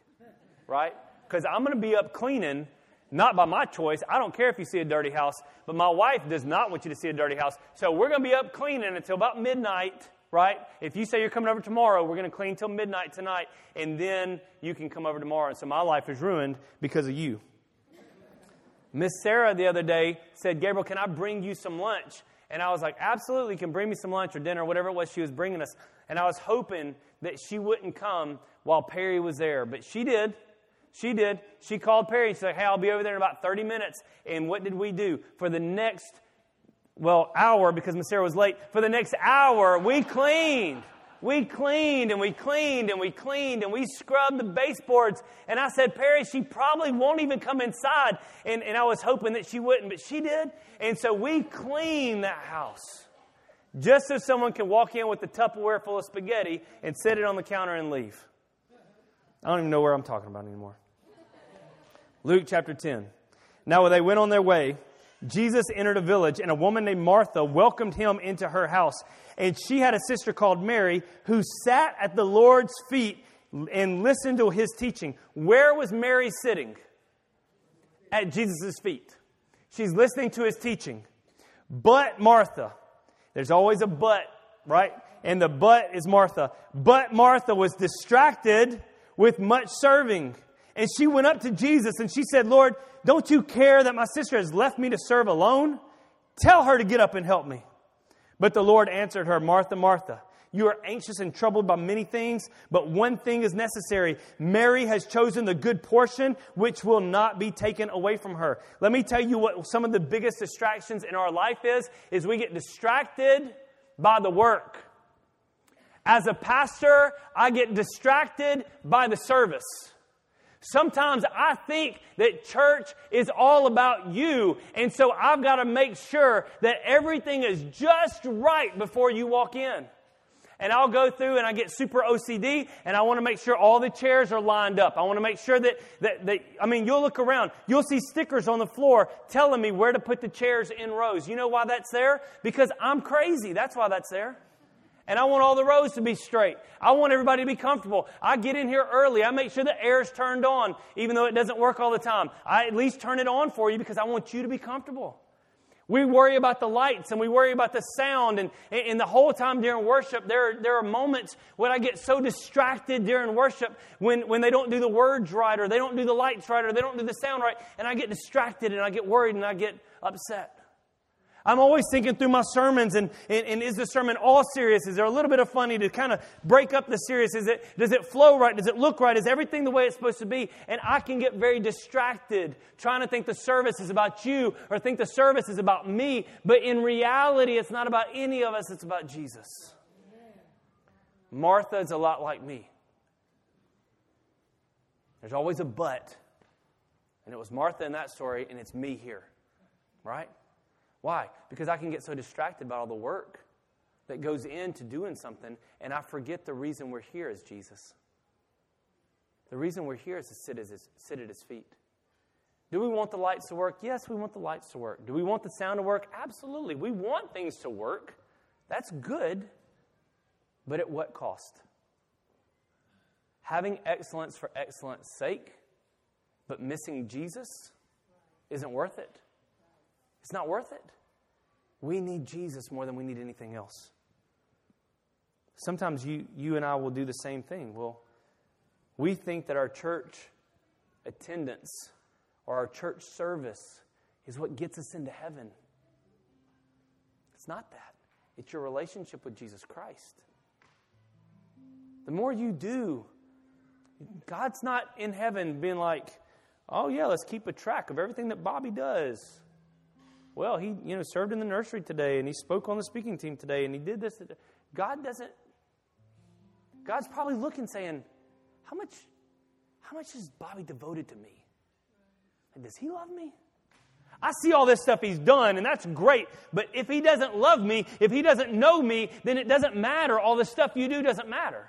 right? Because I'm going to be up cleaning, not by my choice. I don't care if you see a dirty house, but my wife does not want you to see a dirty house. So we're going to be up cleaning until about midnight right? If you say you're coming over tomorrow, we're going to clean till midnight tonight, and then you can come over tomorrow. And so my life is ruined because of you. Miss Sarah the other day said, Gabriel, can I bring you some lunch? And I was like, absolutely, you can bring me some lunch or dinner, whatever it was she was bringing us. And I was hoping that she wouldn't come while Perry was there, but she did. She did. She called Perry and said, Hey, I'll be over there in about 30 minutes. And what did we do? For the next well, hour because Sarah was late. For the next hour, we cleaned. We cleaned and we cleaned and we cleaned and we scrubbed the baseboards. And I said, Perry, she probably won't even come inside. And, and I was hoping that she wouldn't, but she did. And so we cleaned that house. just so someone can walk in with a Tupperware full of spaghetti and set it on the counter and leave. I don't even know where I'm talking about anymore. Luke chapter 10. Now, when they went on their way, Jesus entered a village, and a woman named Martha welcomed him into her house. And she had a sister called Mary who sat at the Lord's feet and listened to his teaching. Where was Mary sitting? At Jesus' feet. She's listening to his teaching. But Martha, there's always a but, right? And the but is Martha. But Martha was distracted with much serving. And she went up to Jesus and she said, Lord, don't you care that my sister has left me to serve alone? Tell her to get up and help me. But the Lord answered her, Martha, Martha, you are anxious and troubled by many things, but one thing is necessary. Mary has chosen the good portion, which will not be taken away from her. Let me tell you what some of the biggest distractions in our life is, is we get distracted by the work. As a pastor, I get distracted by the service. Sometimes I think that church is all about you, and so I've got to make sure that everything is just right before you walk in and I'll go through and I get super OCD and I want to make sure all the chairs are lined up. I want to make sure that, that, that, I mean, you'll look around, you'll see stickers on the floor telling me where to put the chairs in rows. You know why that's there? Because I'm crazy. That's why that's there. And I want all the rows to be straight. I want everybody to be comfortable. I get in here early. I make sure the air is turned on, even though it doesn't work all the time. I at least turn it on for you because I want you to be comfortable. We worry about the lights and we worry about the sound. And, and the whole time during worship, there, there are moments when I get so distracted during worship when, when they don't do the words right or they don't do the lights right or they don't do the sound right. And I get distracted and I get worried and I get upset. I'm always thinking through my sermons and, and, and, is the sermon all serious? Is there a little bit of funny to kind of break up the serious? Is it, does it flow right? Does it look right? Is everything the way it's supposed to be? And I can get very distracted trying to think the service is about you or think the service is about me. But in reality, it's not about any of us, it's about Jesus. Martha is a lot like me. There's always a but. And it was Martha in that story, and it's me here. Right? Why? Because I can get so distracted by all the work that goes into doing something, and I forget the reason we're here is Jesus. The reason we're here is to sit, as his, sit at his feet. Do we want the lights to work? Yes, we want the lights to work. Do we want the sound to work? Absolutely. We want things to work. That's good. But at what cost? Having excellence for excellence sake, but missing Jesus isn't worth it. It's not worth it. We need Jesus more than we need anything else. Sometimes you, you and I will do the same thing. Well, we think that our church attendance or our church service is what gets us into heaven. It's not that, it's your relationship with Jesus Christ. The more you do, God's not in heaven being like, oh, yeah, let's keep a track of everything that Bobby does well, he you know served in the nursery today and he spoke on the speaking team today and he did this. God doesn't. God's probably looking, saying, "How much, how much is Bobby devoted to me? And does he love me?" I see all this stuff he's done, and that's great. But if he doesn't love me, if he doesn't know me, then it doesn't matter. All the stuff you do doesn't matter.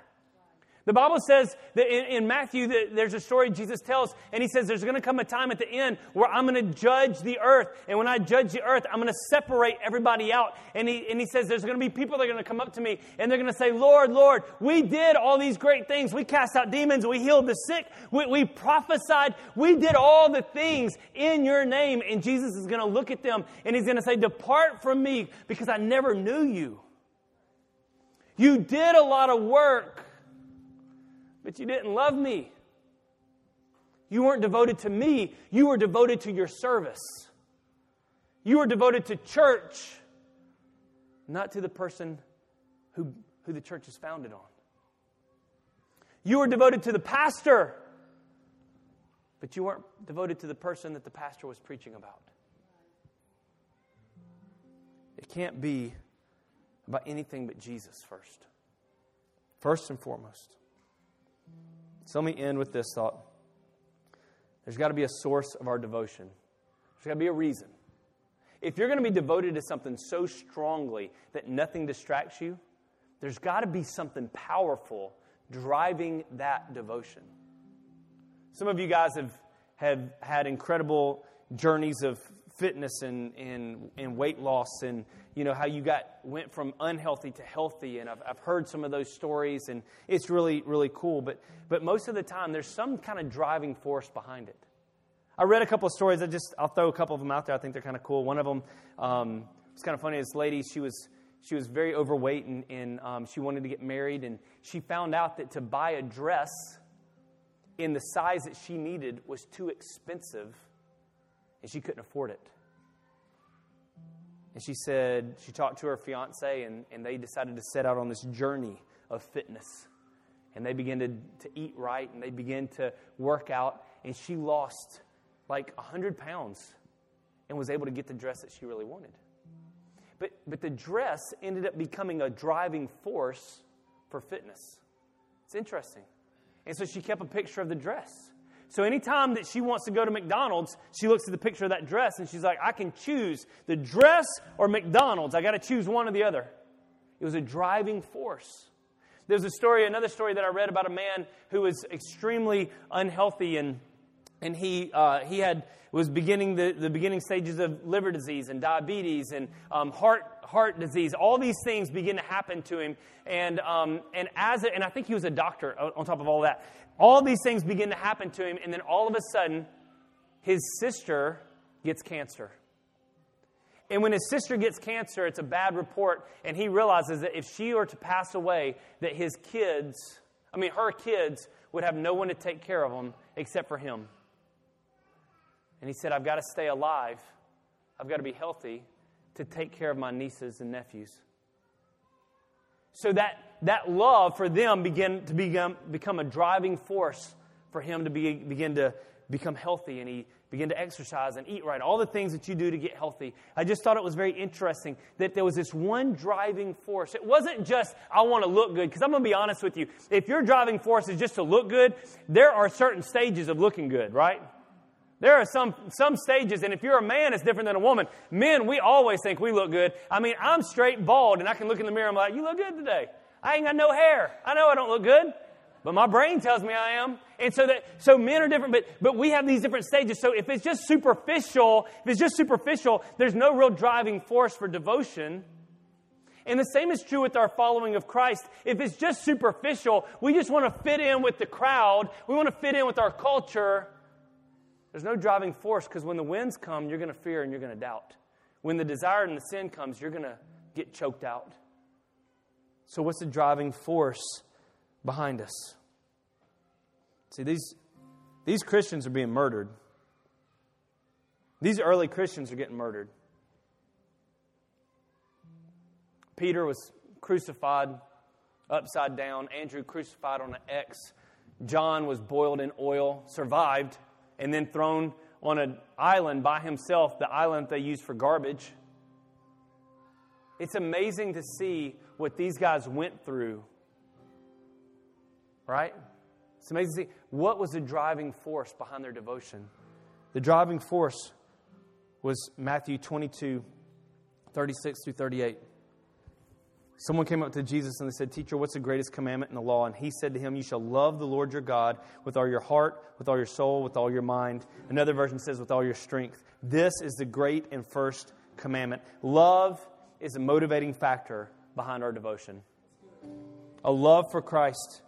The Bible says that in, in Matthew, that there's a story Jesus tells, and he says there's going to come a time at the end where I'm going to judge the earth. And when I judge the earth, I'm going to separate everybody out. And he, and he says there's going to be people that are going to come up to me, and they're going to say, Lord, Lord, we did all these great things. We cast out demons, we healed the sick, we, we prophesied, we did all the things in your name. And Jesus is going to look at them, and he's going to say, Depart from me, because I never knew you. You did a lot of work but you didn't love me. You weren't devoted to me, you were devoted to your service. You were devoted to church, not to the person who, who the church is founded on. You were devoted to the pastor, but you weren't devoted to the person that the pastor was preaching about. It can't be about anything but Jesus first. First and foremost. So let me end with this thought. There's got to be a source of our devotion. There's got to be a reason. If you're going to be devoted to something so strongly that nothing distracts you, there's got to be something powerful driving that devotion. Some of you guys have, have had incredible journeys of fitness and, and, and weight loss and you know how you got went from unhealthy to healthy. And I've, I've heard some of those stories and it's really really cool. But but most of the time there's some kind of driving force behind it. I read a couple of stories. I just i'll throw a couple of them out there. I think they're kind of cool. One of them um, it's kind of funny. This lady she was she was very overweight and, and um, she wanted to get married and she found out that to buy a dress in the size that she needed was too expensive and she couldn't afford it. And she said, she talked to her fiance, and, and they decided to set out on this journey of fitness. And they began to, to eat right, and they began to work out, and she lost like 100 pounds and was able to get the dress that she really wanted. But, but the dress ended up becoming a driving force for fitness. It's interesting. And so she kept a picture of the dress. So anytime that she wants to go to McDonald's, she looks at the picture of that dress and she's like, I can choose the dress or McDonald's. I got to choose one or the other. It was a driving force. There's a story, another story that I read about a man who was extremely unhealthy and and he uh, he had was beginning the, the beginning stages of liver disease and diabetes and um, heart heart disease. All these things begin to happen to him, and um, and as a, and I think he was a doctor on top of all that. All these things begin to happen to him, and then all of a sudden, his sister gets cancer. And when his sister gets cancer, it's a bad report, and he realizes that if she were to pass away, that his kids, I mean, her kids, would have no one to take care of them except for him. And he said, I've got to stay alive. I've got to be healthy to take care of my nieces and nephews. So that, that love for them began to become, become a driving force for him to be, begin to become healthy and he began to exercise and eat right, all the things that you do to get healthy. I just thought it was very interesting that there was this one driving force. It wasn't just, I want to look good, because I'm going to be honest with you. If your driving force is just to look good, there are certain stages of looking good, right? There are some, some stages, and if you're a man, it's different than a woman. Men, we always think we look good. I mean, I'm straight bald, and I can look in the mirror and I'm like, you look good today. I ain't got no hair. I know I don't look good, but my brain tells me I am. And so that, so men are different, but, but we have these different stages. So if it's just superficial, if it's just superficial, there's no real driving force for devotion. And the same is true with our following of Christ. If it's just superficial, we just want to fit in with the crowd, we want to fit in with our culture there's no driving force because when the winds come, you're going to fear and you're going to doubt. When the desire and the sin comes, you're going to get choked out. So, what's the driving force behind us? See, these, these Christians are being murdered. These early Christians are getting murdered. Peter was crucified upside down, Andrew crucified on an X, John was boiled in oil, survived and then thrown on an island by himself, the island they use for garbage. It's amazing to see what these guys went through. Right? It's amazing to see what was the driving force behind their devotion. The driving force was Matthew 22, 36 through 38. Someone came up to Jesus and they said, Teacher, what's the greatest commandment in the law? And he said to him, You shall love the Lord your God with all your heart, with all your soul, with all your mind. Another version says, with all your strength. This is the great and first commandment. Love is a motivating factor behind our devotion. A love for Christ.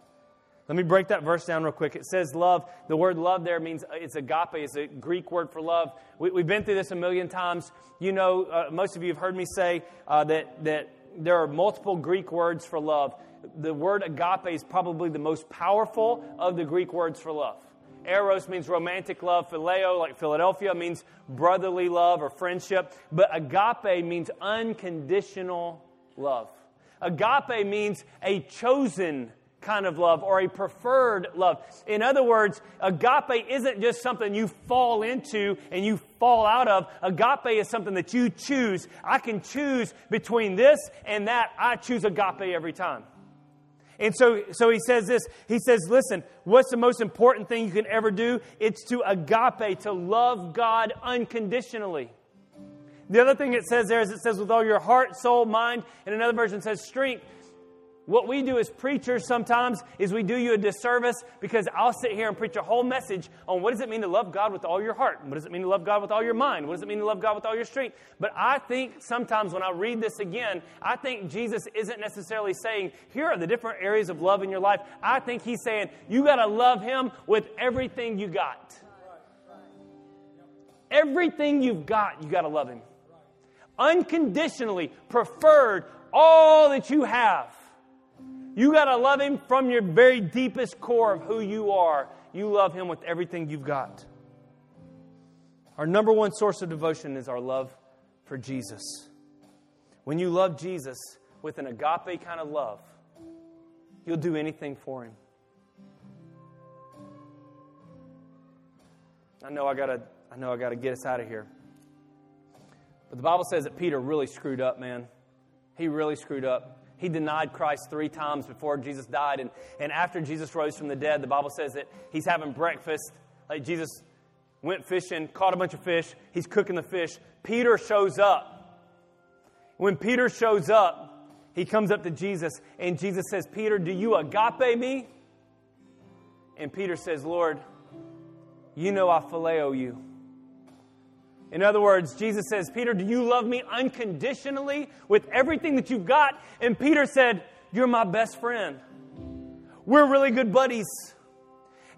Let me break that verse down real quick. It says love. The word love there means it's agape, it's a Greek word for love. We, have been through this a million times. You know, uh, most of you have heard me say uh, that, that there are multiple Greek words for love. The word agape is probably the most powerful of the Greek words for love. Eros means romantic love. Phileo, like Philadelphia, means brotherly love or friendship. But agape means unconditional love. Agape means a chosen kind of love or a preferred love. In other words, agape isn't just something you fall into and you fall out of. Agape is something that you choose. I can choose between this and that. I choose agape every time. And so, so he says this. He says, listen, what's the most important thing you can ever do? It's to agape, to love God unconditionally. The other thing it says there is it says with all your heart, soul, mind, and another version says strength. What we do as preachers sometimes is we do you a disservice because I'll sit here and preach a whole message on what does it mean to love God with all your heart? What does it mean to love God with all your mind? What does it mean to love God with all your strength? But I think sometimes when I read this again, I think Jesus isn't necessarily saying, here are the different areas of love in your life. I think he's saying, you got to love him with everything you got. Everything you've got, you got to love him. Unconditionally, preferred, all that you have. You got to love Him from your very deepest core of who you are. You love Him with everything you've got. Our number one source of devotion is our love for Jesus. When you love Jesus with an agape kind of love, you'll do anything for Him. I know I gotta, I know I gotta get us out of here. But the Bible says that Peter really screwed up, man. He really screwed up. He denied Christ three times before Jesus died. And, and after Jesus rose from the dead, the Bible says that he's having breakfast. Like Jesus went fishing, caught a bunch of fish. He's cooking the fish. Peter shows up. When Peter shows up, he comes up to Jesus, and Jesus says, Peter, do you agape me? And Peter says, Lord, you know I phileo you. In other words, Jesus says, Peter, do you love me unconditionally with everything that you've got? And Peter said, You're my best friend. We're really good buddies.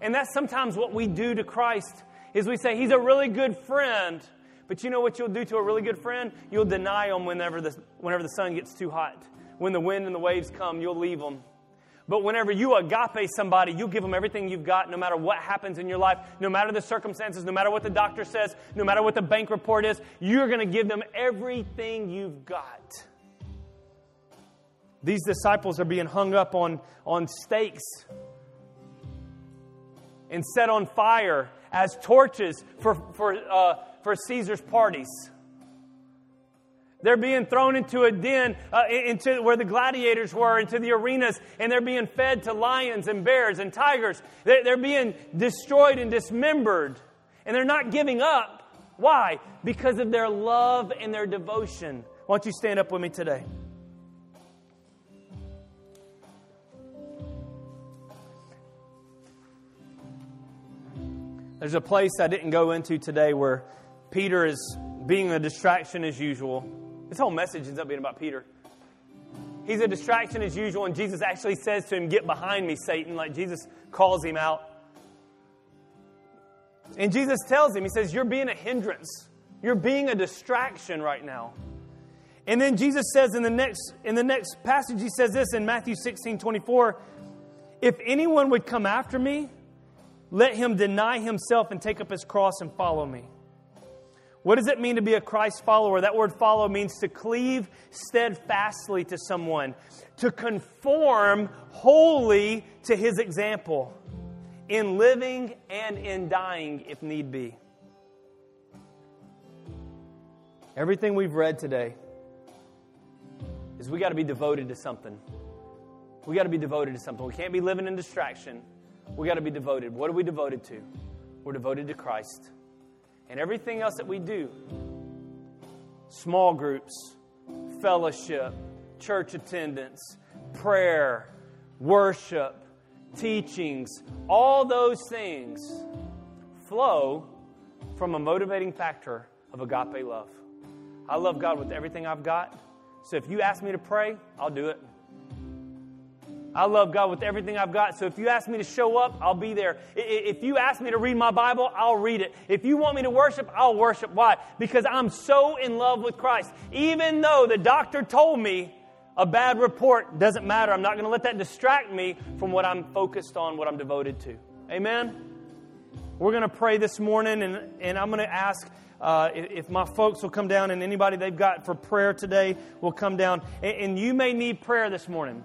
And that's sometimes what we do to Christ is we say, He's a really good friend. But you know what you'll do to a really good friend? You'll deny him whenever the, whenever the sun gets too hot. When the wind and the waves come, you'll leave them. But whenever you agape somebody, you give them everything you've got, no matter what happens in your life, no matter the circumstances, no matter what the doctor says, no matter what the bank report is, you're going to give them everything you've got. These disciples are being hung up on, on stakes and set on fire as torches for, for, uh, for Caesar's parties. They're being thrown into a den, uh, into where the gladiators were, into the arenas, and they're being fed to lions and bears and tigers. They're, they're being destroyed and dismembered. And they're not giving up. Why? Because of their love and their devotion. Why don't you stand up with me today? There's a place I didn't go into today where Peter is being a distraction as usual. This whole message ends up being about Peter. He's a distraction as usual, and Jesus actually says to him, Get behind me, Satan, like Jesus calls him out. And Jesus tells him, He says, You're being a hindrance. You're being a distraction right now. And then Jesus says in the next in the next passage, he says this in Matthew 16, 24, if anyone would come after me, let him deny himself and take up his cross and follow me. What does it mean to be a Christ follower? That word follow means to cleave steadfastly to someone, to conform wholly to his example in living and in dying if need be. Everything we've read today is we got to be devoted to something. We got to be devoted to something. We can't be living in distraction. We got to be devoted. What are we devoted to? We're devoted to Christ and everything else that we do small groups, fellowship, church attendance, prayer, worship, teachings, all those things flow from a motivating factor of agape love. I love God with everything I've got. So if you ask me to pray, I'll do it. I love God with everything I've got. So if you ask me to show up, I'll be there. If you ask me to read my Bible, I'll read it. If you want me to worship, I'll worship. Why? Because I'm so in love with Christ. Even though the doctor told me a bad report doesn't matter, I'm not going to let that distract me from what I'm focused on, what I'm devoted to. Amen? We're going to pray this morning, and, and I'm going to ask. Uh, if my folks will come down and anybody they've got for prayer today will come down. And, and you may need prayer this morning.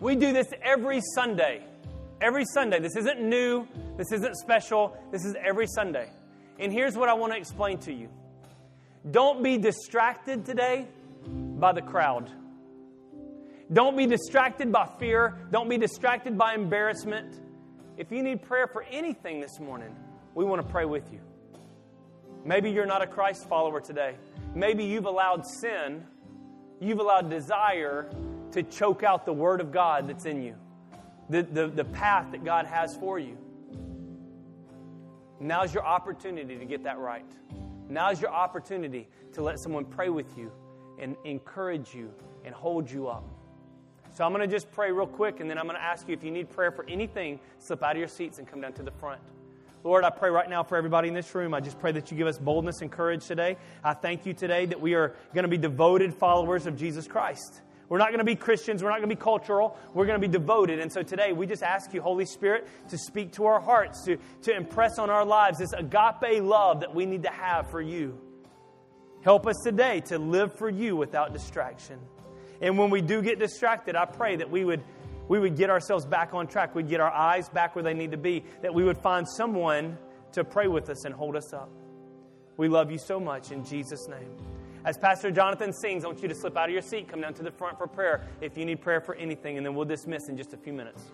We do this every Sunday. Every Sunday. This isn't new. This isn't special. This is every Sunday. And here's what I want to explain to you don't be distracted today by the crowd. Don't be distracted by fear. Don't be distracted by embarrassment. If you need prayer for anything this morning, we want to pray with you. Maybe you're not a Christ follower today. Maybe you've allowed sin, you've allowed desire to choke out the Word of God that's in you, the, the, the path that God has for you. Now's your opportunity to get that right. Now's your opportunity to let someone pray with you and encourage you and hold you up. So I'm going to just pray real quick, and then I'm going to ask you if you need prayer for anything, slip out of your seats and come down to the front. Lord, I pray right now for everybody in this room. I just pray that you give us boldness and courage today. I thank you today that we are going to be devoted followers of Jesus Christ. We're not going to be Christians. We're not going to be cultural. We're going to be devoted. And so today, we just ask you, Holy Spirit, to speak to our hearts, to, to impress on our lives this agape love that we need to have for you. Help us today to live for you without distraction. And when we do get distracted, I pray that we would, we would get ourselves back on track. We'd get our eyes back where they need to be, that we would find someone to pray with us and hold us up. We love you so much in Jesus' name. As Pastor Jonathan sings, I want you to slip out of your seat, come down to the front for prayer if you need prayer for anything, and then we'll dismiss in just a few minutes.